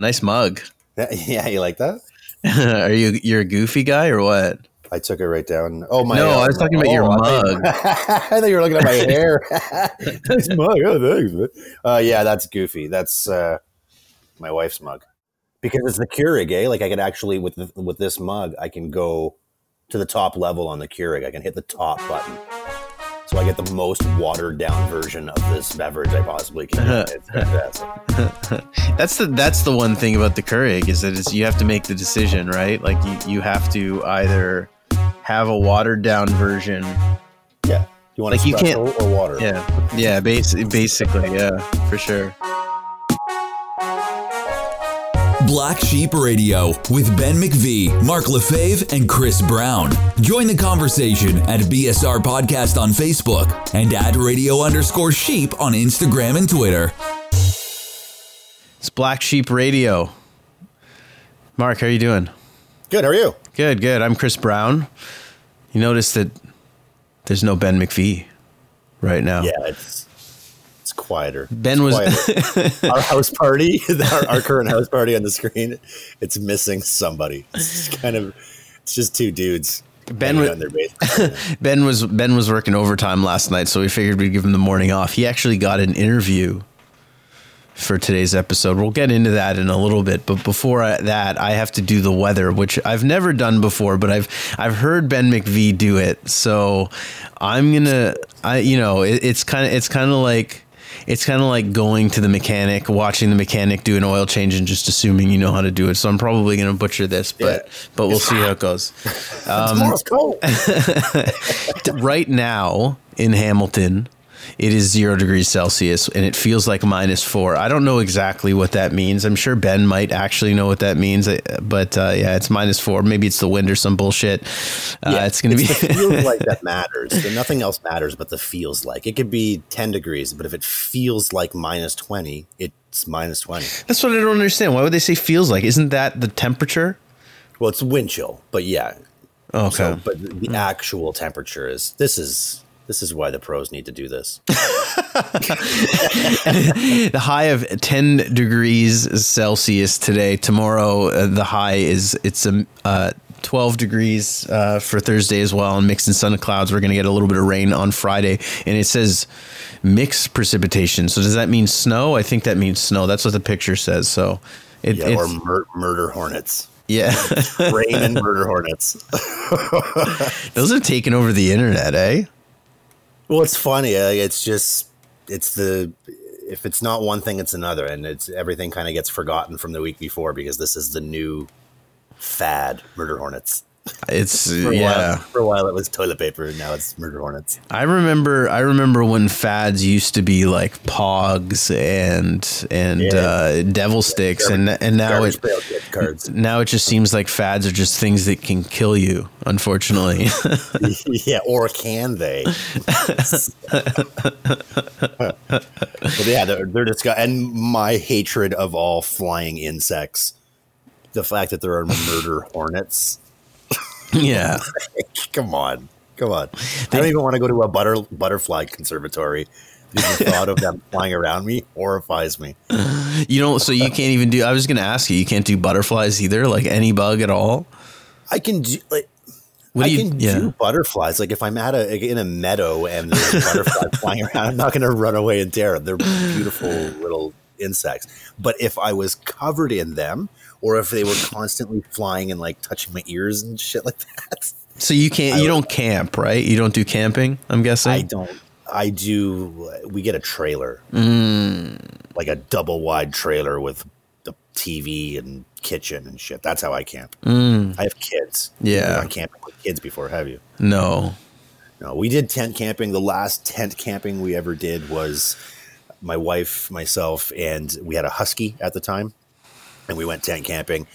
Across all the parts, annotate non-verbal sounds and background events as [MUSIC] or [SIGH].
Nice mug. [LAUGHS] Yeah, you like that? [LAUGHS] Are you you're a goofy guy or what? I took it right down. Oh my! No, I was talking about your oh, I mug. [LAUGHS] I thought you were looking at my hair. Nice mug. Oh, thanks. man. Uh, yeah, that's goofy. That's uh, my wife's mug because it's the Keurig. Eh? Like I could actually with the, with this mug, I can go to the top level on the Keurig. I can hit the top button, so I get the most watered down version of this beverage I possibly can. [LAUGHS] It's fantastic. [LAUGHS] That's the that's the one thing about the Keurig is that it's, you have to make the decision, right? Like you, you have to either have a watered down version. Yeah. You want Like, you can't- or water? Yeah, yeah, bas- basically, yeah, for sure. Black Sheep Radio with Ben McVee, Mark Lefebvre, and Chris Brown. Join the conversation at BSR Podcast on Facebook and at radio underscore sheep on Instagram and Twitter. It's Black Sheep Radio. Mark, how are you doing? Good. How are you? Good, good. I'm Chris Brown. You notice that there's no Ben McVee right now. Yeah, it's it's quieter. Ben It's was quieter. [LAUGHS] our house party, [LAUGHS] our, our current house party on the screen. It's missing somebody. It's kind of it's just two dudes. Ben was-. [LAUGHS] Ben was Ben was working overtime last night, so we figured we'd give him the morning off. He actually got an interview for today's episode. We'll get into that in a little bit, but before I, that, I have to do the weather, which I've never done before, but I've I've heard Ben McVee do it. So I'm gonna, I you know, it, it's kind of it's kind of like. It's kind of like going to the mechanic, watching the mechanic do an oil change, and just assuming you know how to do it. So I'm probably going to butcher this, but Yeah. but we'll see how it goes. Um, [LAUGHS] Tomorrow's cold. [LAUGHS] right now in Hamilton, it is zero degrees Celsius and it feels like minus four. I don't know exactly what that means. I'm sure Ben might actually know what that means, uh, but uh, yeah, it's minus four. Maybe it's the wind or some bullshit. Uh, Yeah, it's going to be. [LAUGHS] feels like that matters. Then Nothing else matters but the feels like. It could be ten degrees, but if it feels like minus twenty, it's minus twenty. That's what I don't understand. Why would they say feels like? Isn't that the temperature? Well, it's wind chill, but yeah. Okay. So, but the actual temperature is this is this is why the pros need to do this. [LAUGHS] the high of 10 degrees Celsius today. Tomorrow, uh, the high is it's a uh, 12 degrees uh, for Thursday as well, and mixed in sun and clouds. We're going to get a little bit of rain on Friday, and it says mixed precipitation. So does that mean snow? I think that means snow. That's what the picture says. So it, Yeah, or it's, mur- murder hornets. yeah, Rain and murder hornets. [LAUGHS] those have taken over the internet, eh? Well, it's funny. Uh, it's just it's the if it's not one thing, it's another, and it's everything kind of gets forgotten from the week before because this is the new fad. Murder hornets. It's [LAUGHS] For a yeah. while, for a while it was toilet paper, and now it's murder hornets. I remember I remember when fads used to be like pogs and and Yeah. uh, devil sticks and and now it cards. now it just seems like fads are just things that can kill you unfortunately [LAUGHS] [LAUGHS] yeah, or can they? but yeah, they're, they're disgusting. And my hatred of all flying insects. The fact that there are murder hornets. Yeah [LAUGHS] Come on. Come on. I don't even want to go to a butter, butterfly conservatory. The thought of them [LAUGHS] flying around me horrifies me. [SIGHS] you don't so you can't even do I was gonna ask you you can't do butterflies either like any bug at all I can do like what I do you can yeah do butterflies. Like if I'm at a in a meadow and there's a butterfly [LAUGHS] flying around, I'm not going to run away and tear them. They're beautiful little insects. But if I was covered in them, or if they were constantly flying and like touching my ears and shit like that, [LAUGHS] so you can't you don't camp right you don't do camping I'm guessing I don't. I do. We get a trailer, Mm. like a double wide trailer with the TV and kitchen and shit. That's how I camp. I have kids. Mm. Yeah. Not camping with kids before, have you? no No, we did tent camping. The last tent camping we ever did was my wife, myself, and we had a husky at the time, and we went tent camping,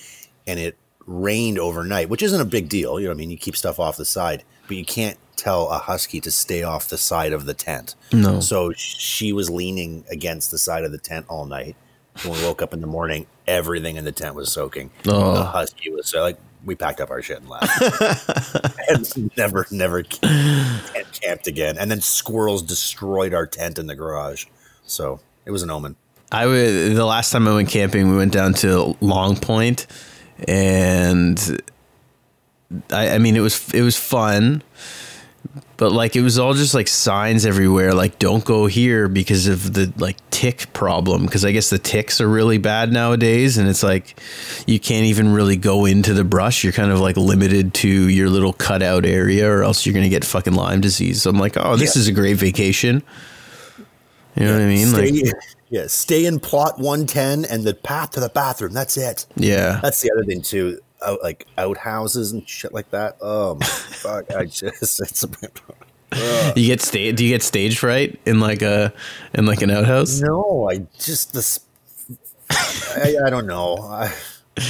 and it rained overnight, which isn't a big deal. You know, what I mean, you keep stuff off the side, but you can't tell a husky to stay off the side of the tent. No. So she was leaning against the side of the tent all night. When we woke up in the morning, everything in the tent was soaking. Oh. The husky was so like we packed up our shit and left. [LAUGHS] and never, never tent camped again. And then squirrels destroyed our tent in the garage. So it was an omen. I would the last time I went camping, we went down to Long Point, and I, I mean it was it was fun, but like it was all just like signs everywhere, like don't go here because of the like tick problem. Because I guess the ticks are really bad nowadays, and it's like you can't even really go into the brush. You're kind of like limited to your little cutout area, or else you're gonna get fucking Lyme disease. So I'm like, oh, this Yeah. is a great vacation. You know what I mean? Stay, Like, yeah, stay in plot 110 and the path to the bathroom. That's it. yeah. That's the other thing too. Out, like outhouses and shit like that. Oh my [LAUGHS] fuck! I just it's a bit. [LAUGHS] You get stage? Do you get stage fright in like a in like an outhouse? No, I just this. I, I don't know. I,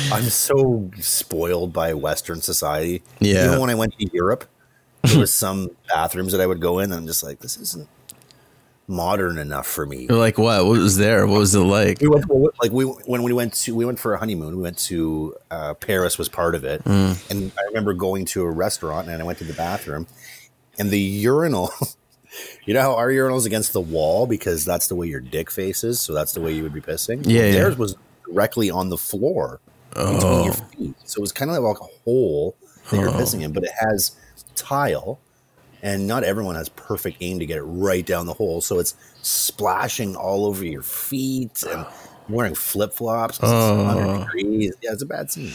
I'm so spoiled by Western society. Yeah. Even when I went to Europe, there was some bathrooms that I would go in, and I'm just like, this isn't modern enough for me. Like what? What was there? What was it like? We went like we when we went to we went for a honeymoon. We went to uh, Paris was part of it, Mm. and I remember going to a restaurant and I went to the bathroom, and the urinal. [LAUGHS] You know how our urinal's against the wall because that's the way your dick faces, so that's the way you would be pissing. Yeah, yeah. theirs was directly on the floor between your feet, so it was kind of like a hole that you're pissing in, but it has tile, and not everyone has perfect aim to get it right down the hole, so it's splashing all over your feet and wearing flip flops. Oh. Yeah, it's a bad scene.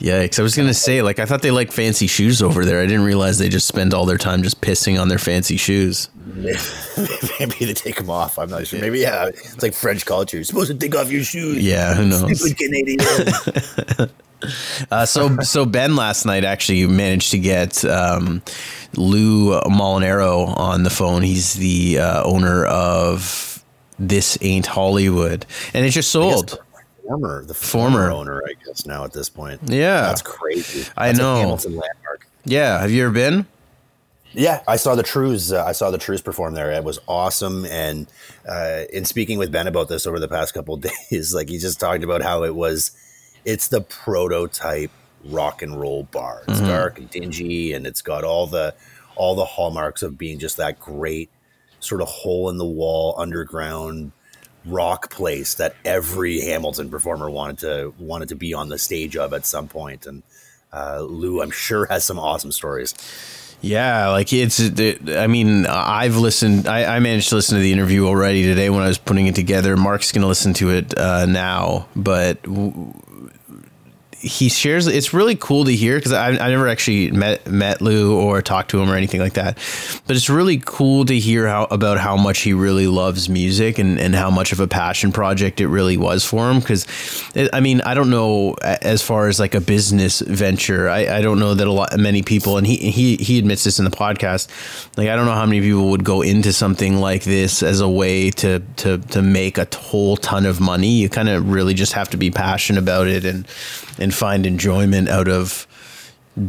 Yikes! I was gonna say like I thought they like fancy shoes over there. I didn't realize they just spend all their time just pissing on their fancy shoes. [LAUGHS] Maybe they take them off. I'm not sure. Maybe yeah, it's like French culture. You're supposed to take off your shoes. Yeah, who knows? Stupid Canadian. [LAUGHS] Uh, so so Ben last night actually managed to get um, Lou Molinaro on the phone. He's the uh, owner of This Ain't Hollywood, and it just sold. former, the Former. former owner, I guess now at this point. Yeah. that's crazy. I That's a know. Hamilton landmark. Yeah, have you ever been? Yeah, I saw the Trews. Uh, I saw the Trews perform there. It was awesome. And uh, in speaking with Ben about this over the past couple of [LAUGHS] days, like he just talked about how it was. It's the prototype rock and roll bar. It's dark and dingy, and it's got all the all the hallmarks of being just that great sort of hole in the wall underground rock place that every Hamilton performer wanted to wanted to be on the stage of at some point. And uh, Lou, I'm sure, has some awesome stories. Yeah, like it's. It, I mean, I've listened. I, I managed to listen to the interview already today when I was putting it together. Mark's going to listen to it uh, now, but w- he shares. It's really cool to hear because I, I never actually met met Lou or talked to him or anything like that. But it's really cool to hear how about how much he really loves music and, and how much of a passion project it really was for him. Because I mean, I don't know as far as like a business venture. I, I don't know that a lot many people, and he he he admits this in the podcast. Like I don't know how many people would go into something like this as a way to to to make a whole ton of money. You kind of really just have to be passionate about it and and find enjoyment out of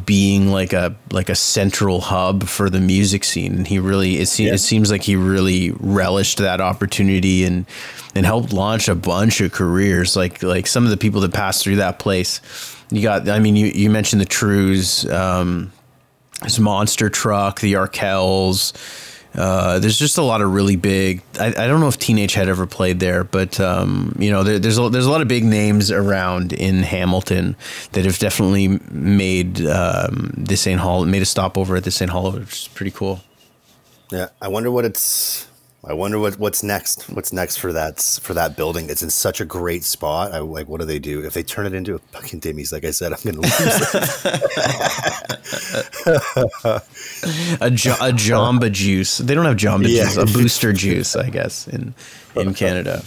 being like a like a central hub for the music scene and he really it, se- Yeah. it seems like he really relished that opportunity and and helped launch a bunch of careers like like some of the people that passed through that place you got i mean you you mentioned the trews um there's monster truck the arkells uh, there's just a lot of really big. I, I don't know if Teenage Head ever played there, but um, you know, there, there's a, there's a lot of big names around in Hamilton that have definitely made um, this St. Hall made a stopover at the St. Hall, which is pretty cool. Yeah, I wonder what it's. I wonder what what's next. What's next for that for that building? It's in such a great spot. I like. What do they do if they turn it into a fucking Timmy's? Like I said, I'm gonna lose it. [LAUGHS] A, jo- a Jamba Juice. They don't have Jamba Yeah. Juice. A Booster Juice, I guess, in in Canada.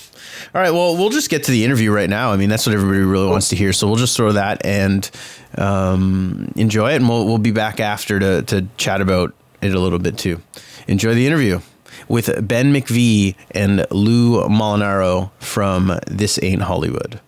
All right. Well, we'll just get to the interview right now. I mean, that's what everybody really wants to hear. So we'll just throw that and um, enjoy it, and we'll we'll be back after to to chat about it a little bit too. Enjoy the interview with Ben McVee and Lou Molinaro from This Ain't Hollywood.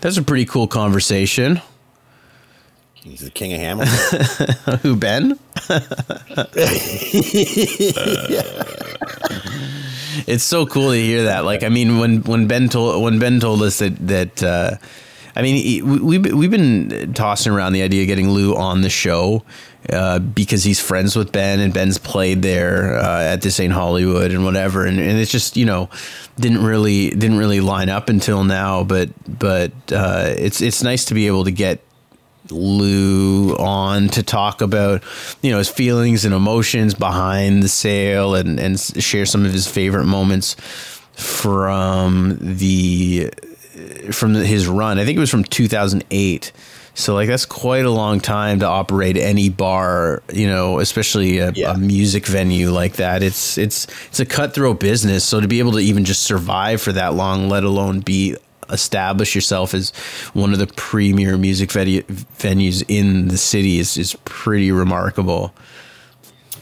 That's a pretty cool conversation. He's the king of Hamilton. [LAUGHS] Who Ben? [LAUGHS] It's so cool to hear that. Like, I mean, when when Ben told when Ben told us that that. Uh, I mean, we- we've we've been tossing around the idea of getting Lou on the show uh, because he's friends with Ben and Ben's played there uh, at this Ain't Hollywood and whatever, and, and it's just you know didn't really didn't really line up until now, but but uh, it's it's nice to be able to get Lou on to talk about you know his feelings and emotions behind the sale and and share some of his favorite moments from the from his run. I think it was from 2008. So like that's quite a long time to operate any bar, you know, especially a, Yeah. a music venue like that. It's it's it's a cutthroat business. So to be able to even just survive for that long, let alone be establish yourself as one of the premier music venu- venues in the city is is pretty remarkable.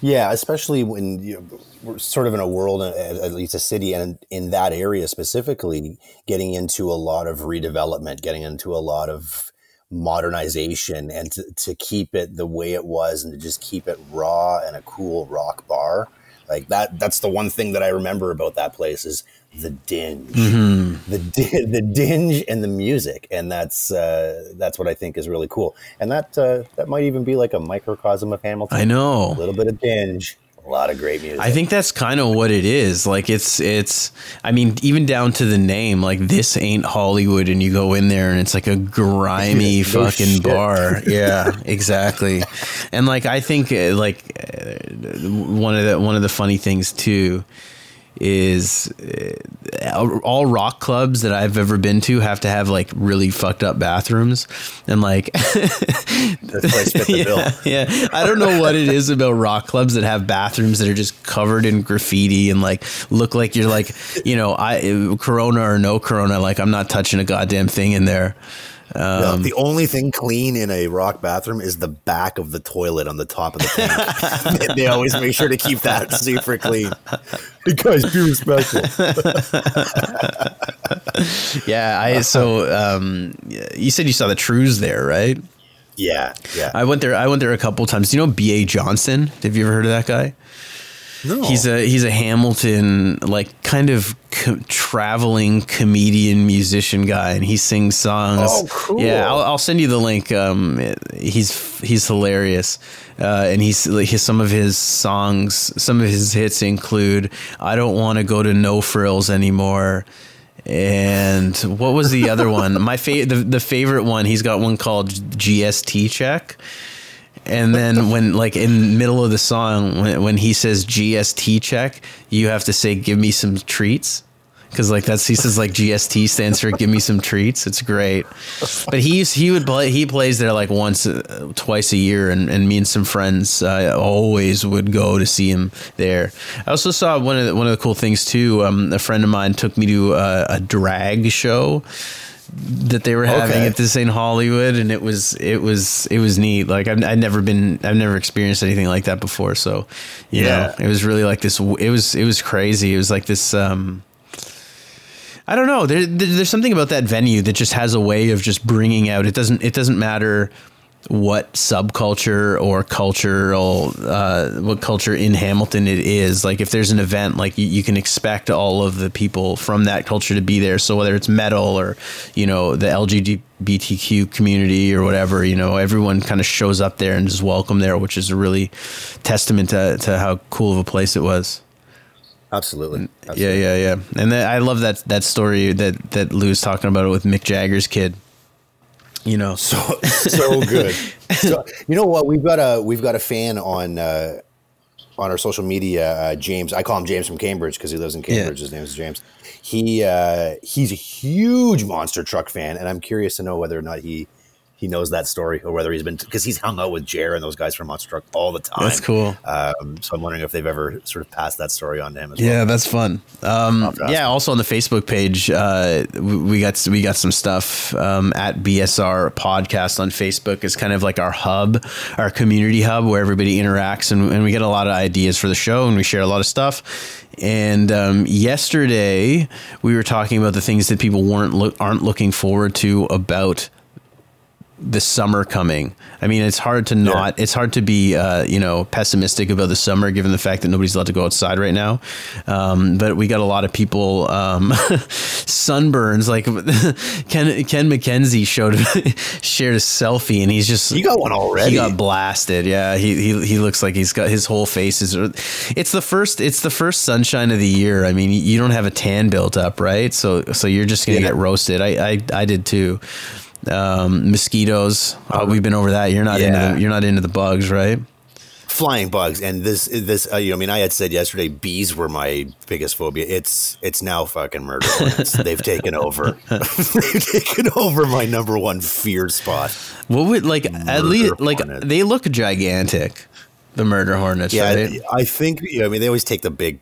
Yeah, especially when you we're sort of in a world, at at least a city, and in that area specifically, getting into a lot of redevelopment, getting into a lot of modernization, and to, to keep it the way it was, and to just keep it raw and a cool rock bar. Like that. That's the one thing that I remember about that place is the dinge, the di- [LAUGHS] the dinge, and the music, and that's uh, that's what I think is really cool. And that uh, that might even be like a microcosm of Hamilton I know. a little bit of dinge, a lot of great music. I think that's kind of what it is. Like it's it's I mean even down to the name like this ain't Hollywood and you go in there and it's like a grimy [LAUGHS] fucking bar. [LAUGHS] Yeah, exactly. And like I think uh, like uh, one of the one of the funny things too is uh, all rock clubs that I've ever been to have to have like really fucked up bathrooms and like That's why I spit the [LAUGHS] bill. yeah, yeah. I don't know what it is about rock clubs that have bathrooms that are just covered in graffiti and like look like you're like, you know, I Corona or no Corona, like I'm not touching a goddamn thing in there. No, Um, the only thing clean in a rock bathroom is the back of the toilet on the top of the [LAUGHS] tank. they, they always make sure to keep that super clean. [LAUGHS] You guys be respectful. [LAUGHS] Yeah, I so um, you said you saw the Trews there, right? Yeah, yeah. I went there. I went there a couple times. Do you know B.A. Johnson? Have you ever heard of that guy? No, He's a he's a Hamilton like kind of co- traveling comedian musician guy, and he sings songs. Oh, cool. Yeah, I'll, I'll send you the link. Um, he's he's hilarious, uh, and he's his, some of his songs, some of his hits include "I Don't Want to Go to No Frills Anymore." And what was the other [LAUGHS] one? My fa- the, the favorite one. He's got one called GST check. And then when like in middle of the song when, when he says GST check, you have to say give me some treats. Cause like that's he says like GST stands for give me some treats. It's great, but he's he would play he plays there like once uh, twice a year, and, and me and some friends uh, always would go to see him there. I also saw one of the, one of the cool things too. Um, a friend of mine took me to a, a drag show that they were having Okay. at this Ain't Hollywood, and it was it was it was neat. Like I've, I'd never been, I've never experienced anything like that before. So, Yeah. know, it was really like this. It was it was crazy. It was like this. um I don't know. There, there- there's something about that venue that just has a way of just bringing out. It doesn't. It doesn't matter what subculture or cultural uh, what culture in Hamilton it is. Like if there's an event, like you, you can expect all of the people from that culture to be there. So whether it's metal or you know the LGBTQ community or whatever, you know everyone kind of shows up there and is welcome there, which is a really testament to, to how cool of a place it was. absolutely. Yeah, yeah, yeah. And I love that that story that that Lou's talking about it with Mick Jagger's kid. You know, so so good. So, you know what? We've got a we've got a fan on uh, on our social media. Uh, James, I call him James from Cambridge because he lives in Cambridge. His name is James. He uh, he's a huge Monster Truck fan, and I'm curious to know whether or not he he knows that story or whether he's been because he's hung out with Jer and those guys from Monster Truck all the time. That's cool. Um, so I'm wondering if they've ever sort of passed that story on to him as well. Yeah, that's fun. Um, have to ask yeah, also on the Facebook page, uh, we got we got some stuff um, at BSR Podcast on Facebook. It's kind of like our hub, our community hub, where everybody interacts, and, and we get a lot of ideas for the show, and we share a lot of stuff. And um, yesterday, we were talking about the things that people weren't look, aren't looking forward to about the summer coming. I mean, it's hard to not. It's hard to be, uh, you know, pessimistic about the summer, given the fact that nobody's allowed to go outside right now. Um, but we got a lot of people um, [LAUGHS] sunburns. Like [LAUGHS] Ken Ken McKenzie showed [LAUGHS] shared a selfie, and he's just You got one already. he got blasted. Yeah, he, he he looks like he's got his whole face is. It's the first. It's the first sunshine of the year. I mean, you don't have a tan built up, right? So so you're just gonna Yeah. get roasted. I I, I did too. Um, mosquitoes. Uh, we've been over that. You're not into the, you're not into the bugs, right? flying bugs and this this uh, you know, I mean I had said yesterday bees were my biggest phobia it's it's now fucking murder hornets [LAUGHS] they've taken over [LAUGHS] they've taken over my number one fear spot What would like at Murder least like hornet. they look gigantic, the murder hornets, yeah right? I, I think you know, I mean they always take the big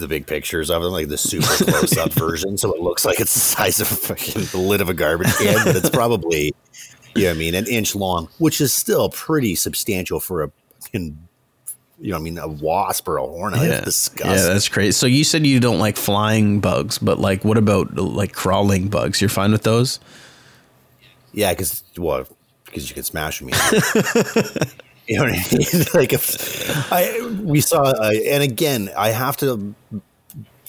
the big pictures of them like the super close up [LAUGHS] version so it looks like it's the size of a fucking the lid of a garbage can but it's probably you know what I mean an inch long which is still pretty substantial for a fucking you know what I mean a wasp or a hornet yeah, That's disgusting yeah, that's crazy. So you said you don't like flying bugs, but like, what about like crawling bugs? You're fine with those? Yeah, because well, because you can smash me. [LAUGHS] you know what I [LAUGHS] mean? [LAUGHS] like if I we saw, uh, and again, I have to.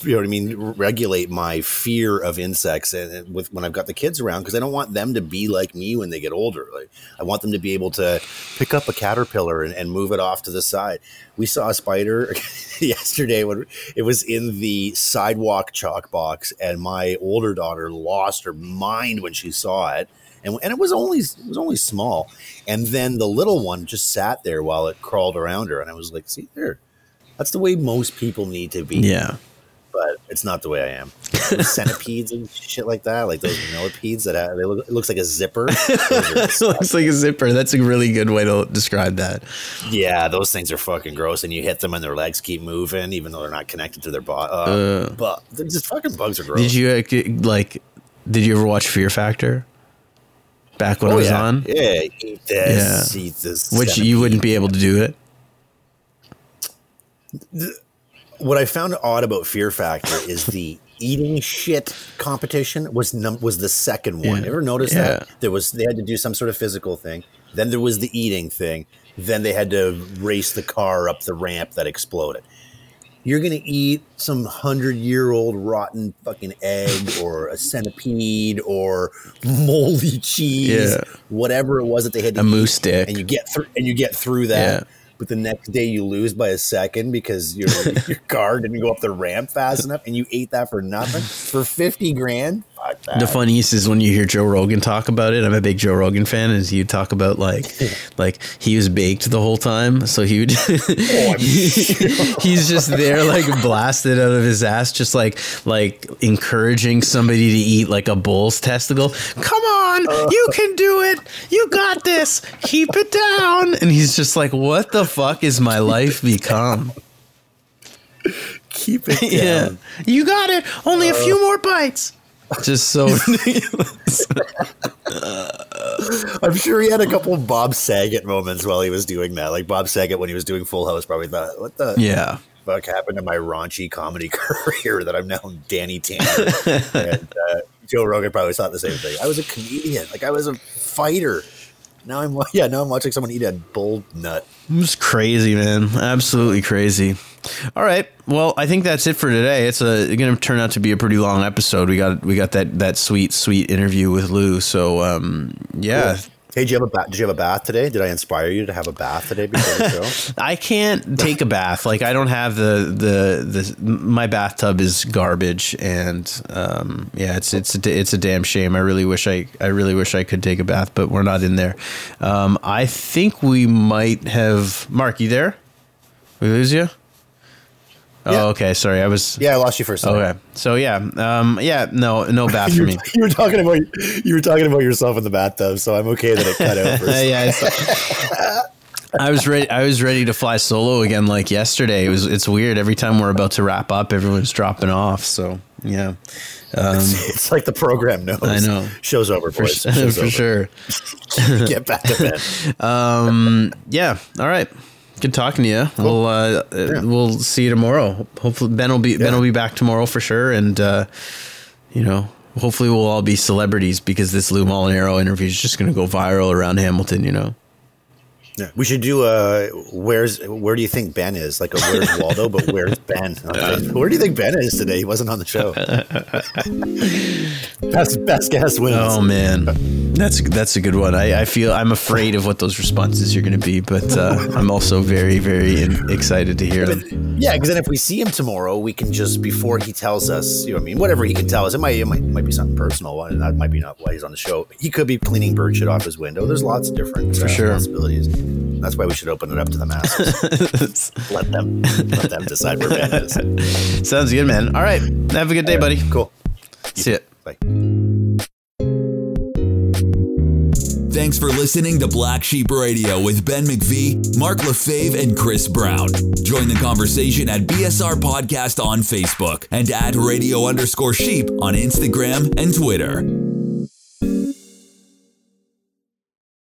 You know what I mean? Regulate my fear of insects, and, and with when I've got the kids around, because I don't want them to be like me when they get older. Like I want them to be able to pick up a caterpillar and, and move it off to the side. We saw a spider [LAUGHS] yesterday when it was in the sidewalk chalk box, and my older daughter lost her mind when she saw it and, and it was only it was only small and then the little one just sat there while it crawled around her and i was like see there that's the way most people need to be Yeah. but it's not the way i am [LAUGHS] centipedes and shit like that like those millipedes that have, they look, it looks like a zipper [LAUGHS] it looks like a zipper. That's a really good way to describe that. yeah those things are fucking gross and you hit them and their legs keep moving even though they're not connected to their body uh, but just fucking bugs are gross Did you uh, like? Did you ever watch Fear Factor? Back when oh it was yeah on, yeah eat this eat this which you wouldn't be able to do it. what I found odd about Fear Factor is the eating shit competition was num- was the second one. Yeah. Ever notice Yeah. that there was they had to do some sort of physical thing. Then there was the eating thing. Then they had to race the car up the ramp that exploded. You're gonna eat some hundred year old rotten fucking egg or a centipede or moldy cheese, Yeah. whatever it was that they had to A eat, moose stick. and you get through and you get through that. Yeah. But the next day you lose by a second because your [LAUGHS] your car didn't go up the ramp fast enough, and you ate that for nothing for fifty grand. That. The funniest is when you hear Joe Rogan talk about it. I'm a big Joe Rogan fan, and he would talk about like, [LAUGHS] like he was baked the whole time, so he would. [LAUGHS] Oh, [LAUGHS] he's just there, like blasted out of his ass, just like like encouraging somebody to eat like a bull's testicle. Come on, you can do it. You got this. Keep it down. And he's just like, what the fuck is my life become? Keep it down. Yeah, you got it. Only a few uh. more bites. Just so [LAUGHS] ridiculous. [LAUGHS] I'm sure he had a couple of Bob Saget moments while he was doing that. Like Bob Saget when he was doing Full House, probably thought, "What the yeah. fuck happened to my raunchy comedy [LAUGHS] career that I'm now Danny Tanner?" and uh, Joe Rogan probably thought the same thing. I was a comedian, like I was a fighter. Now I'm yeah. Now I'm watching someone eat a bull nut. It was crazy, man. Absolutely crazy. All right. Well, I think that's it for today. It's a going to turn out to be a pretty long episode. We got we got that that sweet sweet interview with Lou. So um, yeah, Hey, did you have a bath? Did you have a bath today? Did I inspire you to have a bath today before the show? [LAUGHS] I can't take a bath. Like I don't have the the the my bathtub is garbage, and um, yeah, it's it's a, it's a damn shame. I really wish I I really wish I could take a bath, but we're not in there. Um, I think we might have Mark. You there? We lose you. Oh, Yeah. okay. Sorry, I was. Yeah, I lost you for a second. Okay. So yeah, um, yeah, no, no [LAUGHS] bath You for were, me. you were talking about you were talking about yourself in the bathtub, so I'm okay that it cut out for a [LAUGHS] second. yeah, it's- I was ready. I was ready to fly solo again, like yesterday. It was. It's weird. Every time we're about to wrap up, everyone's dropping off. So yeah, It's like the program knows. I know. Show's over, for, boys. [LAUGHS] Show's for over. sure. Get back to bed. Um, yeah. All right. Good talking to you. We'll uh, uh, we'll see you tomorrow. Hopefully Ben will be Ben will be back tomorrow for sure, and uh, you know. Hopefully, we'll all be celebrities because this Lou Molinaro interview is just going to go viral around Hamilton. You know, Yeah. We should do a where's where do you think Ben is? Like a where's [LAUGHS] Waldo, but where's Ben? [LAUGHS] Where do you think Ben is today? He wasn't on the show. [LAUGHS] best best guess wins. Oh man, that's that's a good one. I, I feel I'm afraid of what those responses are going to be, but uh, I'm also very very in, excited to hear them. Yeah, because then if we see him tomorrow, we can just before he tells us, you know, I mean, whatever he can tell us, it might it might, might be something personal, and that might be not why he's on the show. He could be cleaning bird shit off his window. There's lots of different uh, sure. possibilities. That's why we should open it up to the masses. [LAUGHS] let them let them decide where Ben is. [LAUGHS] Sounds good, man. All right, have a good day, buddy. Cool. See ya. Bye. Thanks for listening to Black Sheep Radio with Ben McVee, Mark LaFave, and Chris Brown. Join the conversation at BSR Podcast on Facebook and at radio underscore sheep on Instagram and Twitter.